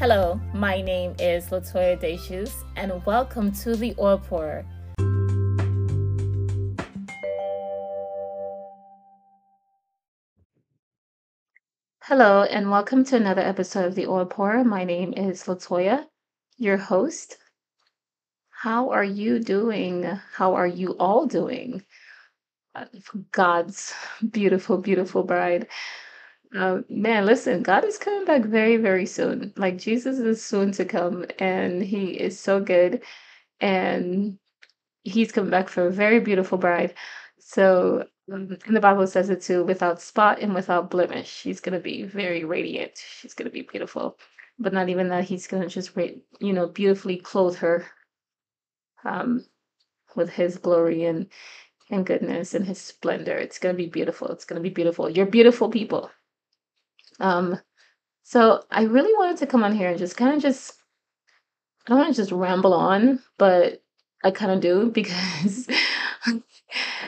Hello, my name is Latoya Deshus, and welcome to the Oil Pourer. Hello, and welcome to another episode of the Oil Pourer. My name is Latoya, your host. How are you doing? How are you all doing? Uh, God's beautiful, beautiful bride. Uh, man, listen, God is coming back very, very soon. Like Jesus is soon to come, and He is so good, and He's coming back for a very beautiful bride. So, um, and the Bible says it too, without spot and without blemish. She's gonna be very radiant. She's gonna be beautiful, but not even that. He's gonna just, you know, beautifully clothe her, um, with His glory and and goodness and His splendor. It's gonna be beautiful. It's gonna be beautiful. You're beautiful people. Um, so I really wanted to come on here and just kind of just I don't want to just ramble on, but I kind of do because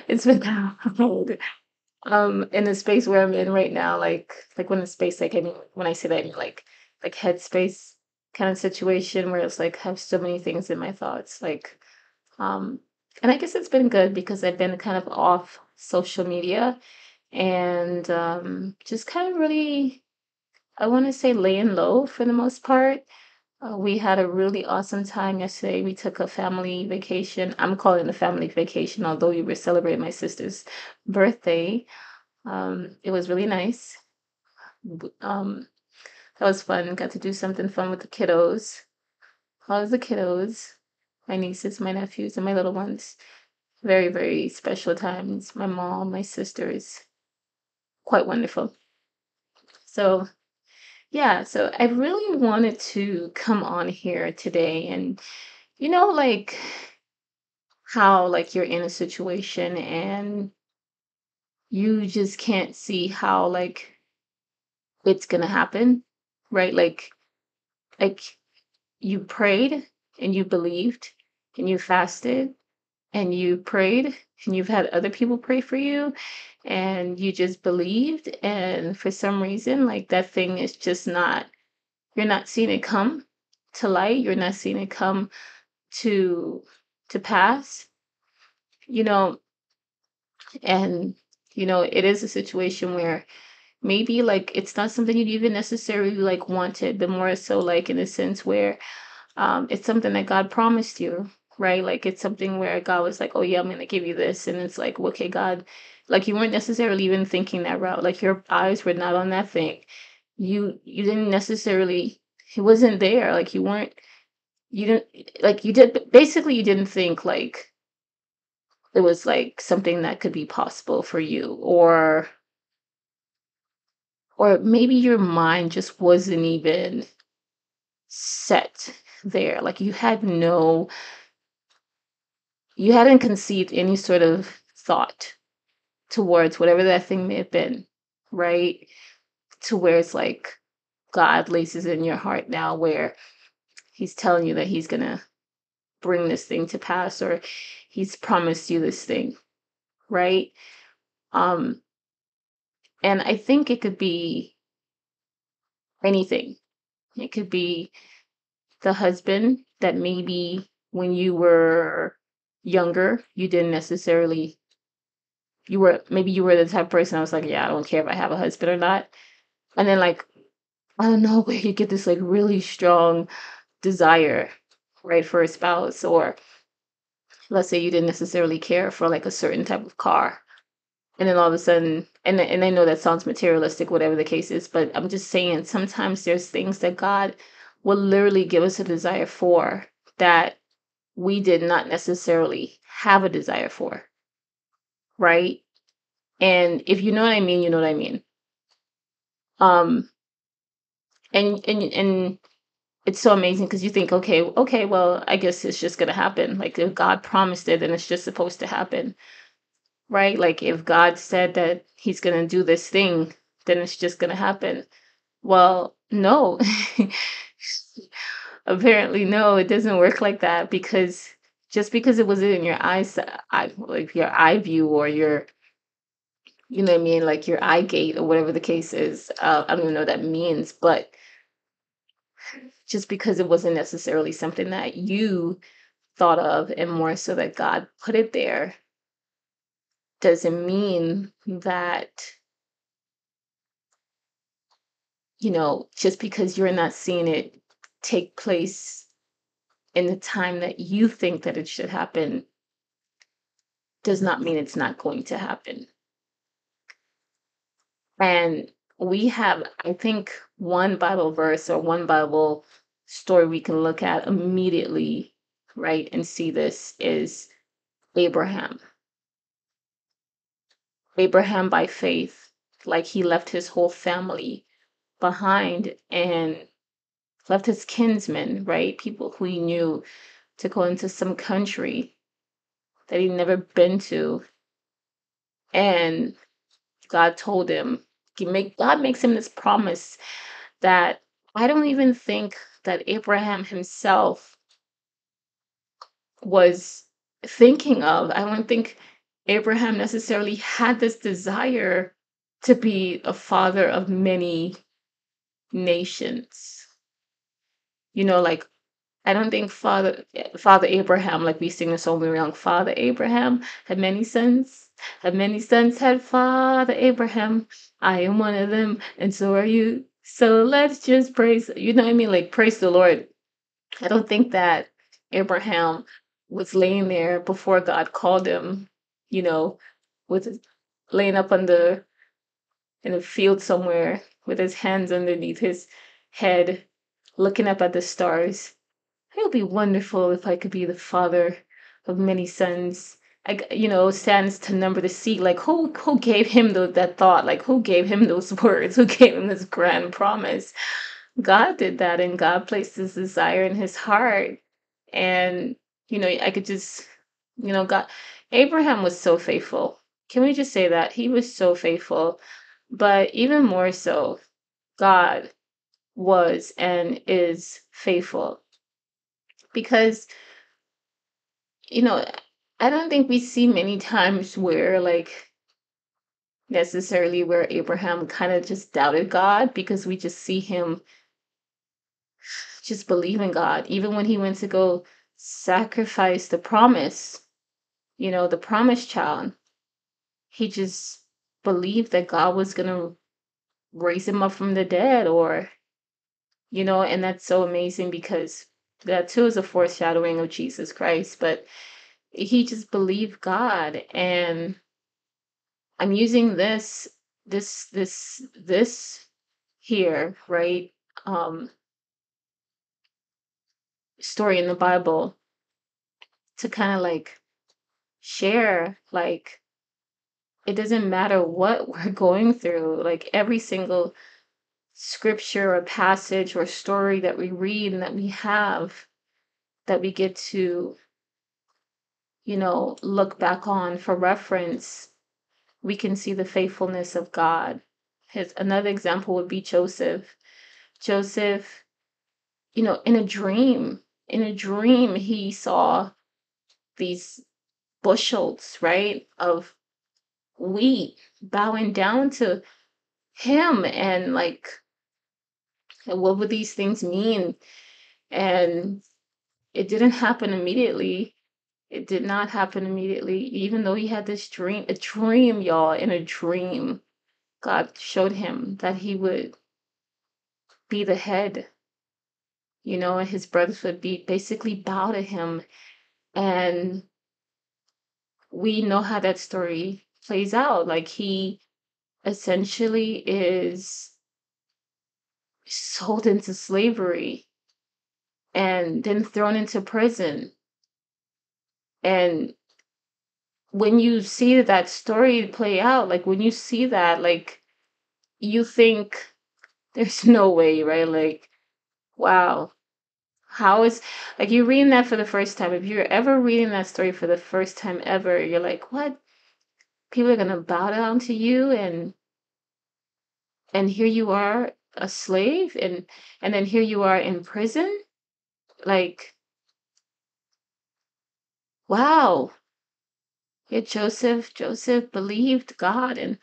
it's been hard. Um, in the space where I'm in right now, like like when the space like I mean when I say that I mean like like headspace kind of situation where it's like have so many things in my thoughts. Like um and I guess it's been good because I've been kind of off social media and um just kind of really I want to say laying low for the most part. Uh, we had a really awesome time yesterday. We took a family vacation. I'm calling it a family vacation, although we were celebrating my sister's birthday. Um, it was really nice. Um, that was fun. Got to do something fun with the kiddos. All the kiddos, my nieces, my nephews, and my little ones. Very, very special times. My mom, my sisters, quite wonderful. So Yeah, so I really wanted to come on here today and you know like how like you're in a situation and you just can't see how like it's gonna happen, right? Like like you prayed and you believed and you fasted and you prayed and you've had other people pray for you and you just believed and for some reason like that thing is just not you're not seeing it come to light you're not seeing it come to to pass you know? And you know it is a situation where maybe like it's not something you'd even necessarily like wanted but more so like in a sense where um it's something that god promised you right? Like it's something where god was like oh yeah i'm gonna give you this and it's like okay god like you weren't necessarily even thinking that route like your eyes were not on that thing. You you didn't necessarily it wasn't there like you weren't you didn't like you did basically you didn't think like it was like something that could be possible for you or or maybe your mind just wasn't even set there. Like you had no you hadn't conceived any sort of thought towards whatever that thing may have been right? To where it's like god laces in your heart now where he's telling you that he's gonna bring this thing to pass or he's promised you this thing right? Um and i think it could be anything. It could be the husband that maybe when you were younger you didn't necessarily you were maybe you were the type of person I was like yeah i don't care if i have a husband or not. And then like i don't know where you get this like really strong desire right for a spouse or let's say you didn't necessarily care for like a certain type of car. And then all of a sudden and and I know that sounds materialistic whatever the case is but I'm just saying sometimes there's things that God will literally give us a desire for that we did not necessarily have a desire for right and if you know what I mean you know what I mean um and and and it's so amazing because you think okay okay well I guess it's just gonna happen like if God promised it then it's just supposed to happen right? Like if God said that he's to do this thing, then it's just to happen. Well, no. Apparently no, it doesn't work like that because just because it was in your eyes eye like your eye view or your you know what I mean, like your eye gate or whatever the case is. Uh, I don't even know what that means, but just because it wasn't necessarily something that you thought of and more so that God put it there doesn't mean that you know just because you're not seeing it take place in the time that you think that it should happen does not mean it's not going to happen. And we have i think one bible verse or one bible story we can look at immediately right and see this is abraham. Abraham by faith like he left his whole family behind and left his kinsmen, right? People who he knew to go into some country that he'd never been to. And God told him, he make, God makes him this promise that I don't even think that Abraham himself was thinking of. I don't think Abraham necessarily had this desire to be a father of many nations. You know, like I don't think Father Father Abraham, like we sing the song we were young, Father Abraham had many sons. Had many sons had Father Abraham. I am one of them, and so are you. So let's just praise, you know what I mean? Like praise the Lord. I don't think that Abraham was laying there before God called him, you know, with laying up on the in a field somewhere with his hands underneath his head, looking up at the stars. It would be wonderful if I could be the father of many sons. I, you know, stands to number the sea. Like who who gave him the, that thought? Like who gave him those words? Who gave him this grand promise? God did that, and God placed this desire in his heart. And you know, I could just, you know, God, Abraham was so faithful. Can we just say that he was so faithful? But even more so, God was and is faithful. Because, you know, I don't think we see many times where, like, necessarily where Abraham kind of just doubted God because we just see him just believe in God. Even when he went to go sacrifice the promise, you know, the promised child, he just believed that God was going to raise him up from the dead or you know and that's so amazing because that too is a foreshadowing of Jesus Christ but he just believed God and I'm using this this this this here right um story in the Bible to kind of like share like it doesn't matter what we're going through like every single scripture or passage or story that we read and that we have that we get to you know look back on for reference we can see the faithfulness of god. His another example would be joseph. Joseph you know in a dream in a dream he saw these bushels right of wheat bowing down to him and like what would these things mean? And it didn't happen immediately. It did not happen immediately even though he had this dream a dream y'all in a dream. God showed him that he would be the head you know and his brothers would be basically bow to him. And we know how that story plays out. Like he essentially is sold into slavery and then thrown into prison. And when you see that story play out, like when you see that, like you think there's no way, right? Like, wow. How is like you're reading that for the first time? If you're ever reading that story for the first time ever, you're like, what? People are gonna bow down to you and and here you are a slave and and then here you are in prison? Like wow. Yeah joseph joseph believed god and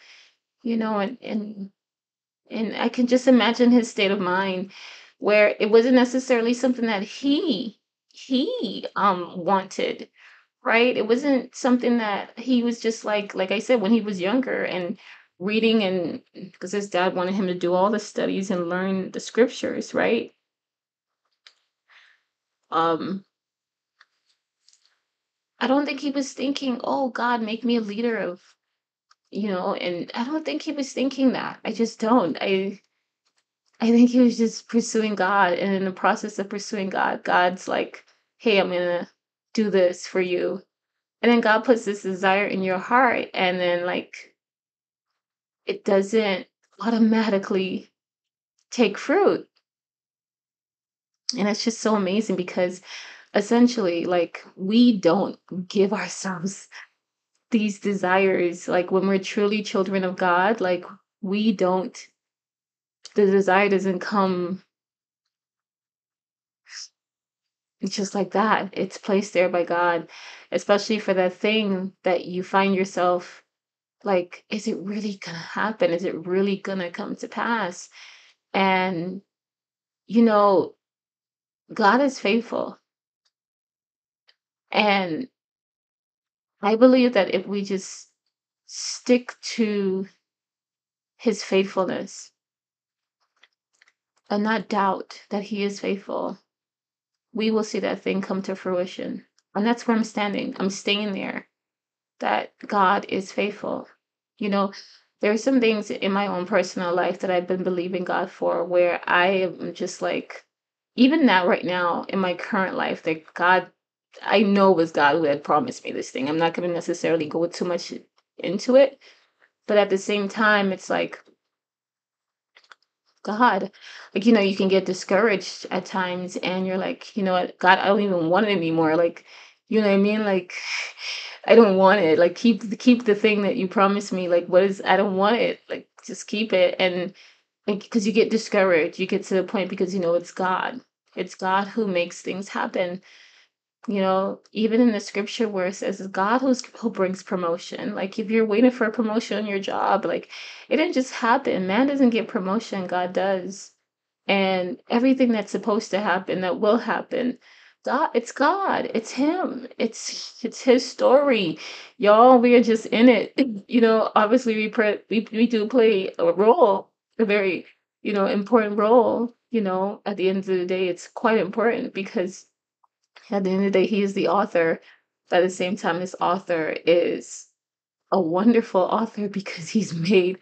you know and and and i can just imagine his state of mind where it wasn't necessarily something that he he um wanted right? It wasn't something that he was just like like i said when he was younger and reading and because his dad wanted him to do all the studies and learn the scriptures right? Um i don't think he was thinking oh god make me a leader of you know and i don't think he was thinking that. I just don't. I i think he was just pursuing god and in the process of pursuing god god's like hey i'm gonna do this for you. And then god puts this desire in your heart and then like it doesn't automatically take fruit. And it's just so amazing because essentially like we don't give ourselves these desires like when we're truly children of god like we don't the desire doesn't come it's just like that. It's placed there by god especially for that thing that you find yourself like is it really gonna happen? Is it really gonna come to pass? And you know god is faithful. And i believe that if we just stick to his faithfulness and not doubt that he is faithful we will see that thing come to fruition. And that's where i'm standing. I'm staying there that god is faithful you know there are some things in my own personal life that i've been believing god for where i am just like even now right now in my current life that god i know was god who had promised me this thing. I'm not going to necessarily go too much into it but at the same time it's like god like you know you can get discouraged at times and you're like you know what? God i don't even want it anymore. Like you know what i mean? Like i don't want it. Like keep keep the thing that you promised me. Like what is i don't want it. Like just keep it. And because you get discouraged. You get to the point because you know it's god. It's god who makes things happen. You know even in the scripture where it says it's god who's who brings promotion. Like if you're waiting for a promotion on your job like it didn't just happen. Man doesn't get promotion. God does. And everything that's supposed to happen that will happen god it's god it's him it's it's his story y'all we are just in it you know obviously we pre- we, we do play a role a very you know important role you know at the end of the day it's quite important because at the end of the day, he is the author. But at the same time, this author is a wonderful author because he's made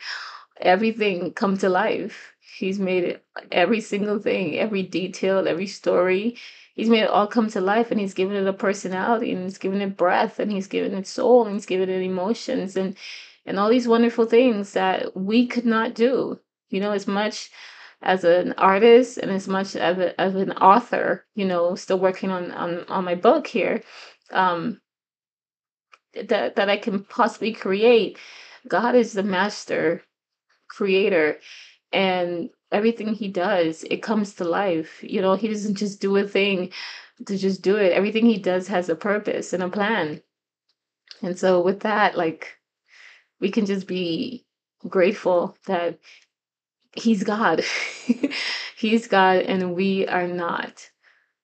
everything come to life. He's made it every single thing, every detail, every story. He's made it all come to life and he's given it a personality and he's given it breath and he's given it soul and he's given it emotions and and all these wonderful things that we could not do. You know, as much as an artist and as much as, a, as an author, you know, still working on on, on my book here, um, that that I can possibly create. God is the master creator, and everything He does, it comes to life. You know, He doesn't just do a thing to just do it. Everything He does has a purpose and a plan. And so, with that, like, we can just be grateful that he's God. he's God and we are not.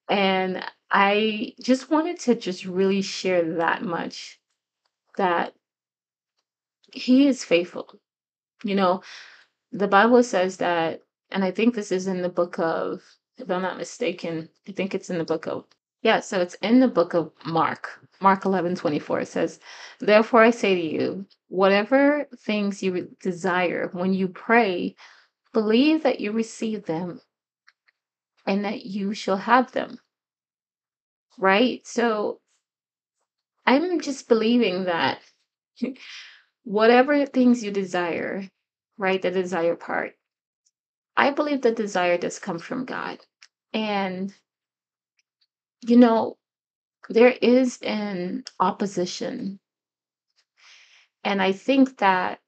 And I just wanted to just really share that much that he is faithful. You know, the Bible says that, and I think this is in the book of, if I'm not mistaken, I think it's in the book of, yeah, so it's in the book of Mark. Mark 11 24 says, Therefore I say to you, whatever things you desire when you pray, Believe that you receive them and that you shall have them. Right? So I'm just believing that whatever things you desire, right? The desire part, I believe the desire does come from God. And, you know, there is an opposition. And I think that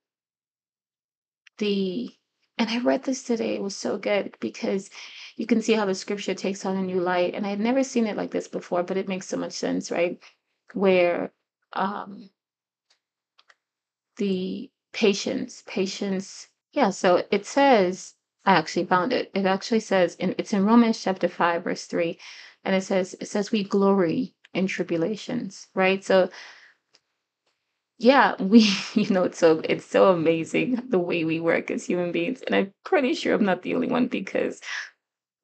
the and I read this today. It was so good because you can see how the scripture takes on a new light. And I had never seen it like this before, but it makes so much sense, right? Where um the patience, patience, yeah, so it says I actually found it. It actually says in it's in Romans chapter 5 verse 3 and it says it says we glory in tribulations, right? So yeah, we you know it's so it's so amazing the way we work as human beings and I'm pretty sure I'm not the only one because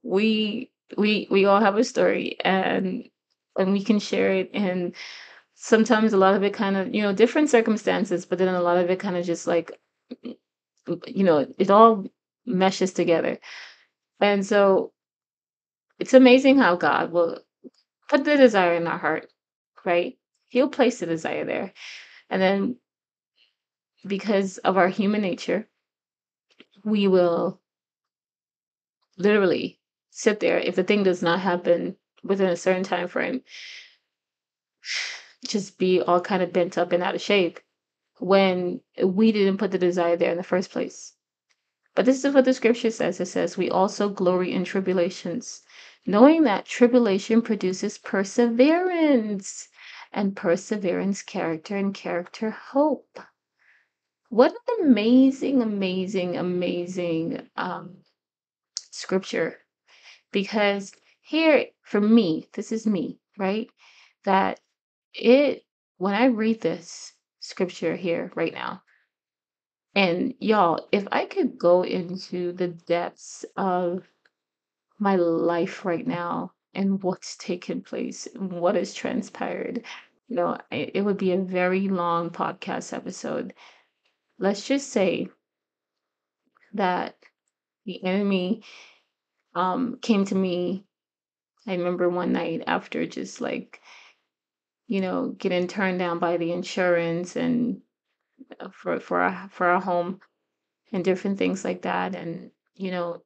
we we we all have a story and and we can share it and sometimes a lot of it kind of you know different circumstances but then a lot of it kind of just like you know it all meshes together. And so it's amazing how god will put the desire in our heart right? He'll place the desire there. And then because of our human nature we will literally sit there if the thing does not happen within a certain time frame just be all kind of bent up and out of shape when we didn't put the desire there in the first place. But this is what the scripture says it says, We also glory in tribulations, knowing that tribulation produces perseverance, and perseverance, character, and character, hope. What an amazing, amazing, amazing um, scripture. Because here, for me, this is me, right? That it, when I read this scripture here right now, and y'all, if I could go into the depths of my life right now and what's taken place and what has transpired, you know, it would be a very long podcast episode. Let's just say that the enemy um, came to me. I remember one night after just like you know, getting turned down by the insurance and for for our for our home and different things like that. And you know,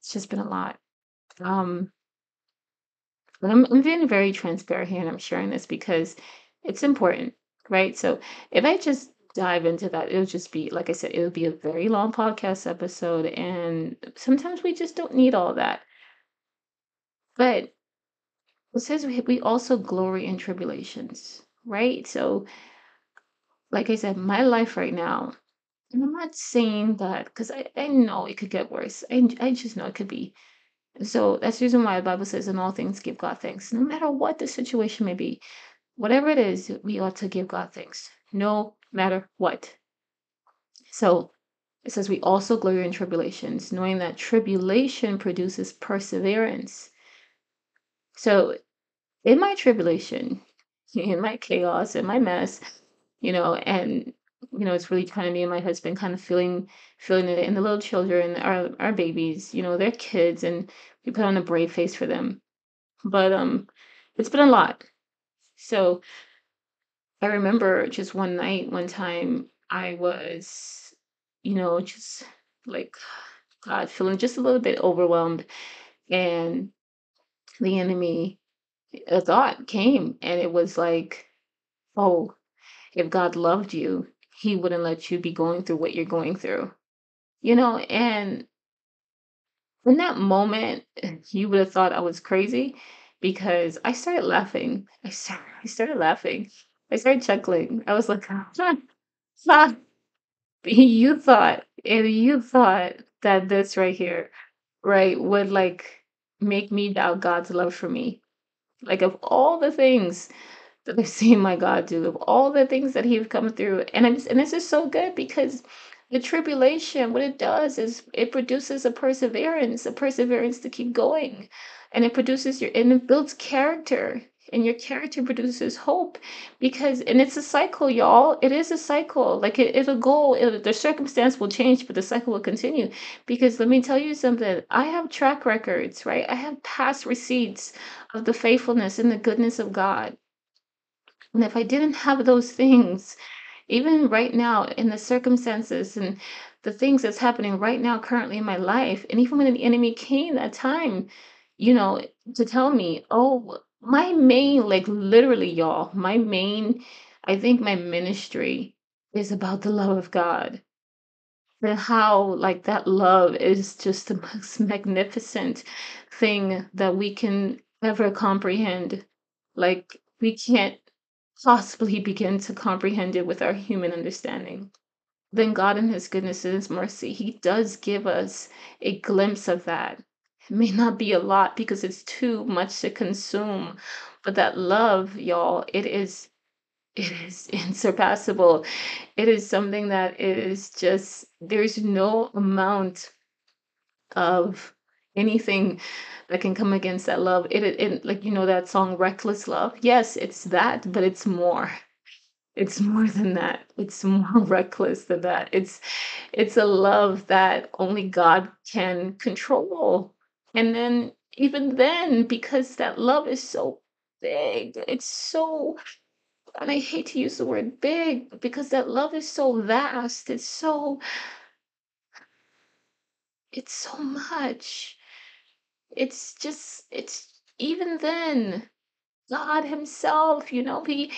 it's just been a lot. Um, but I'm I'm being very transparent here, and I'm sharing this because it's important, right? So if I just dive into that, it'll just be like I said, it'll be a very long podcast episode, and sometimes we just don't need all that. But it says we, we also glory in tribulations, right? So, like I said, my life right now, and I'm not saying that because I, I know it could get worse. I, I just know it could be. So that's the reason why the Bible says, in all things, give God thanks. No matter what the situation may be, whatever it is, we ought to give God thanks, no matter what. So it says, we also glory in tribulations, knowing that tribulation produces perseverance. So in my tribulation, in my chaos, in my mess, you know, and you know, it's really kind of me and my husband kind of feeling feeling it and the little children, our our babies, you know, they're kids and we put on a brave face for them. But um it's been a lot. So I remember just one night, one time I was, you know, just like God, feeling just a little bit overwhelmed. And the enemy a thought came and it was like, oh, if God loved you, he wouldn't let you be going through what you're going through. You know, and in that moment, you would have thought I was crazy because I started laughing. I started, I started laughing. I started chuckling. I was like, ah, ah. you thought, and you thought that this right here, right, would like make me doubt God's love for me. Like of all the things that I've seen my God do, of all the things that He's come through, and I'm and this is so good because the tribulation, what it does is it produces a perseverance, a perseverance to keep going, and it produces your and it builds character. And your character produces hope because and it's a cycle y'all. It is a cycle. Like it, it'll go it, the circumstance will change but the cycle will continue. Because let me tell you something. I have track records right? I have past receipts of the faithfulness and the goodness of god and if i didn't have those things even right now in the circumstances and the things that's happening right now currently in my life and even when the enemy came that time you know to tell me oh my main, like literally, y'all, my main, I think my ministry is about the love of God and how, like, that love is just the most magnificent thing that we can ever comprehend. Like, we can't possibly begin to comprehend it with our human understanding. then God in his goodness and his mercy, he does give us a glimpse of that. It may not be a lot because it's too much to consume, but that love, y'all, it is it is insurpassable. It is something that is just there's no amount of anything that can come against that love. It, it, it like you know that song Reckless Love. Yes, it's that, but it's more. It's more than that. It's more reckless than that. It's it's a love that only God can control. And then even then, because that love is so big, it's so and I hate to use the word big because that love is so vast. It's so it's so much. It's just it's even then God himself, you know, he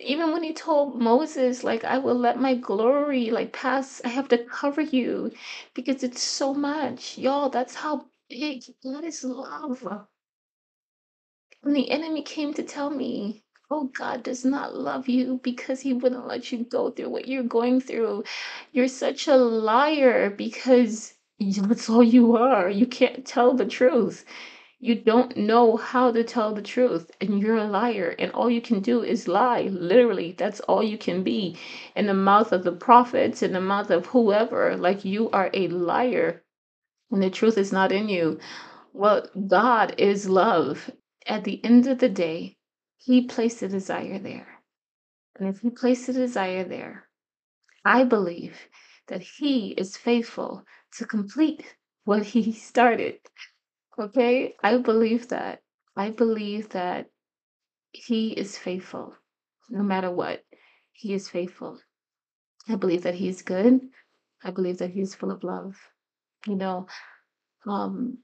even when he told Moses, like, I will let my glory like pass, I have to cover you because it's so much. Y'all, that's how big God is love. When the enemy came to tell me, oh, God does not love you because he wouldn't let you go through what you're going through. You're such a liar because that's all you are. You can't tell the truth. You don't know how to tell the truth, and you're a liar, and all you can do is lie. Literally, that's all you can be in the mouth of the prophets, in the mouth of whoever. Like you are a liar, and the truth is not in you. Well, God is love. At the end of the day, He placed a desire there. And if He placed a desire there, I believe that He is faithful to complete what He started. Okay? I believe that. I believe that He is faithful no matter what. He is faithful. I believe that He's good. I believe that He's full of love. You know, um,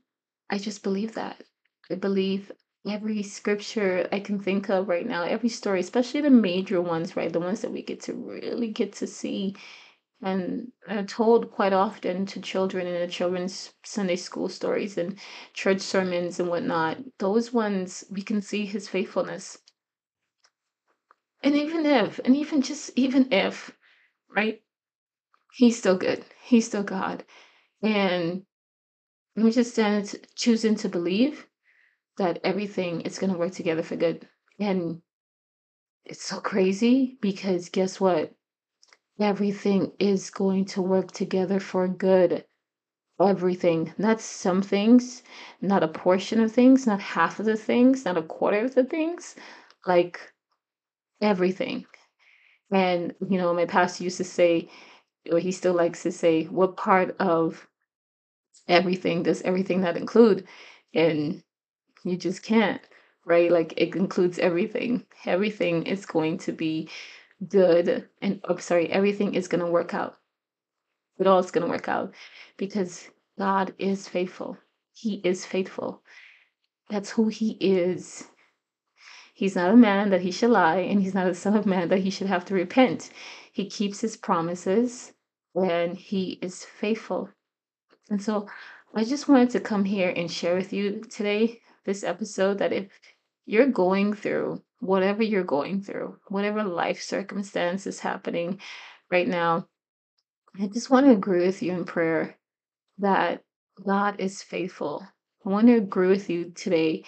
I just believe that. I believe every scripture I can think of right now, every story, especially the major ones, right? The ones that we get to really get to see and are told quite often to children in the children's Sunday school stories and church sermons and whatnot. Those ones we can see his faithfulness. And even if, and even just even if, right? He's still good. He's still God. And I'm just stand, choosing to believe that everything is going to work together for good. And it's so crazy because guess what? Everything is going to work together for good. Everything, not some things, not a portion of things, not half of the things, not a quarter of the things, like everything. And, you know, my pastor used to say, or he still likes to say, what part of everything does everything not include? And you just can't, right? Like it includes everything. Everything is going to be good. And I'm sorry, everything is going to work out. It all is going to work out because God is faithful. He is faithful. That's who He is. He's not a man that he should lie, and he's not a son of man that he should have to repent. He keeps his promises and he is faithful. And so I just wanted to come here and share with you today, this episode, that if you're going through whatever you're going through, whatever life circumstance is happening right now, I just want to agree with you in prayer that God is faithful. I want to agree with you today,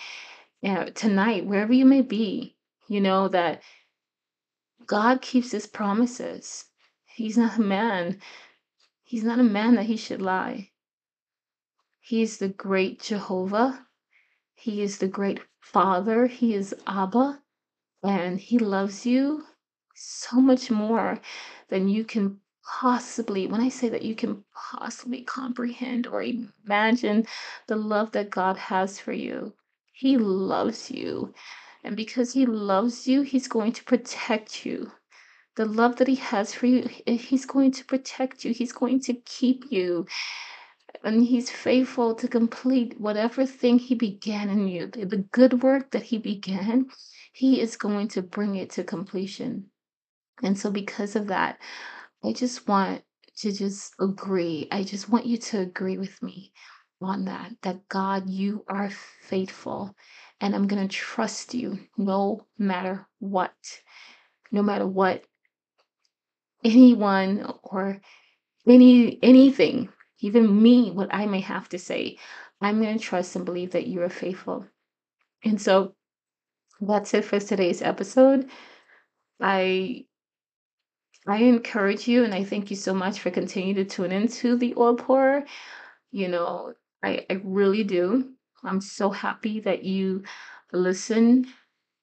yeah, tonight, wherever you may be, you know, that God keeps his promises. He's not a man. He's not a man that he should lie. He is the great Jehovah. He is the great Father. He is Abba. And he loves you so much more than you can possibly, when I say that you can possibly comprehend or imagine the love that God has for you. He loves you. And because he loves you, he's going to protect you. The love that he has for you, he's going to protect you. He's going to keep you and he's faithful to complete whatever thing he began in you. The the good work that he began, he is going to bring it to completion. And so, because of that, I just want to just agree. I just want you to agree with me on that, that God, you are faithful. And I'm going to trust you no matter what. No matter what anyone or any anything, even me, what I may have to say. I'm going to trust and believe that you are faithful. And so that's it for today's episode. I I encourage you and I thank you so much for continuing to tune into the oil pour. You know, I, I really do. I'm so happy that you listen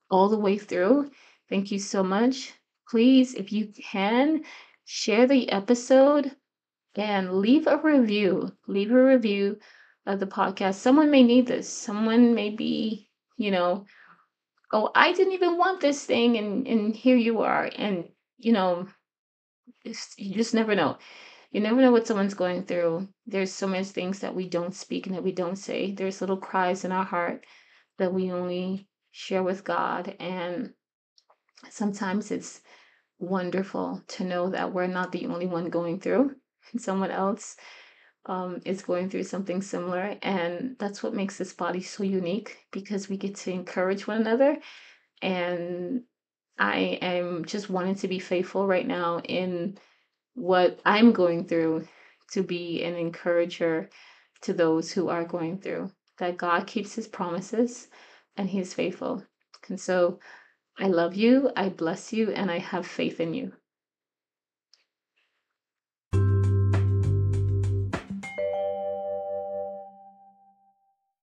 all the way through. Thank you so much. Please, if you can, share the episode and leave a review. Leave a review of the podcast. Someone may need this. Someone may be, you know, oh, I didn't even want this thing, and and here you are. And you know, you just never know. You never know what someone's going through. There's so many things that we don't speak and that we don't say. There's little cries in our heart that we only share with God. And sometimes it's wonderful to know that we're not the only one going through. Someone else um, is going through something similar. And that's what makes this body so unique because we get to encourage one another. And I am just wanting to be faithful right now in what I'm going through to be an encourager to those who are going through. That God keeps his promises and he is faithful. And so I love you, I bless you, and I have faith in you.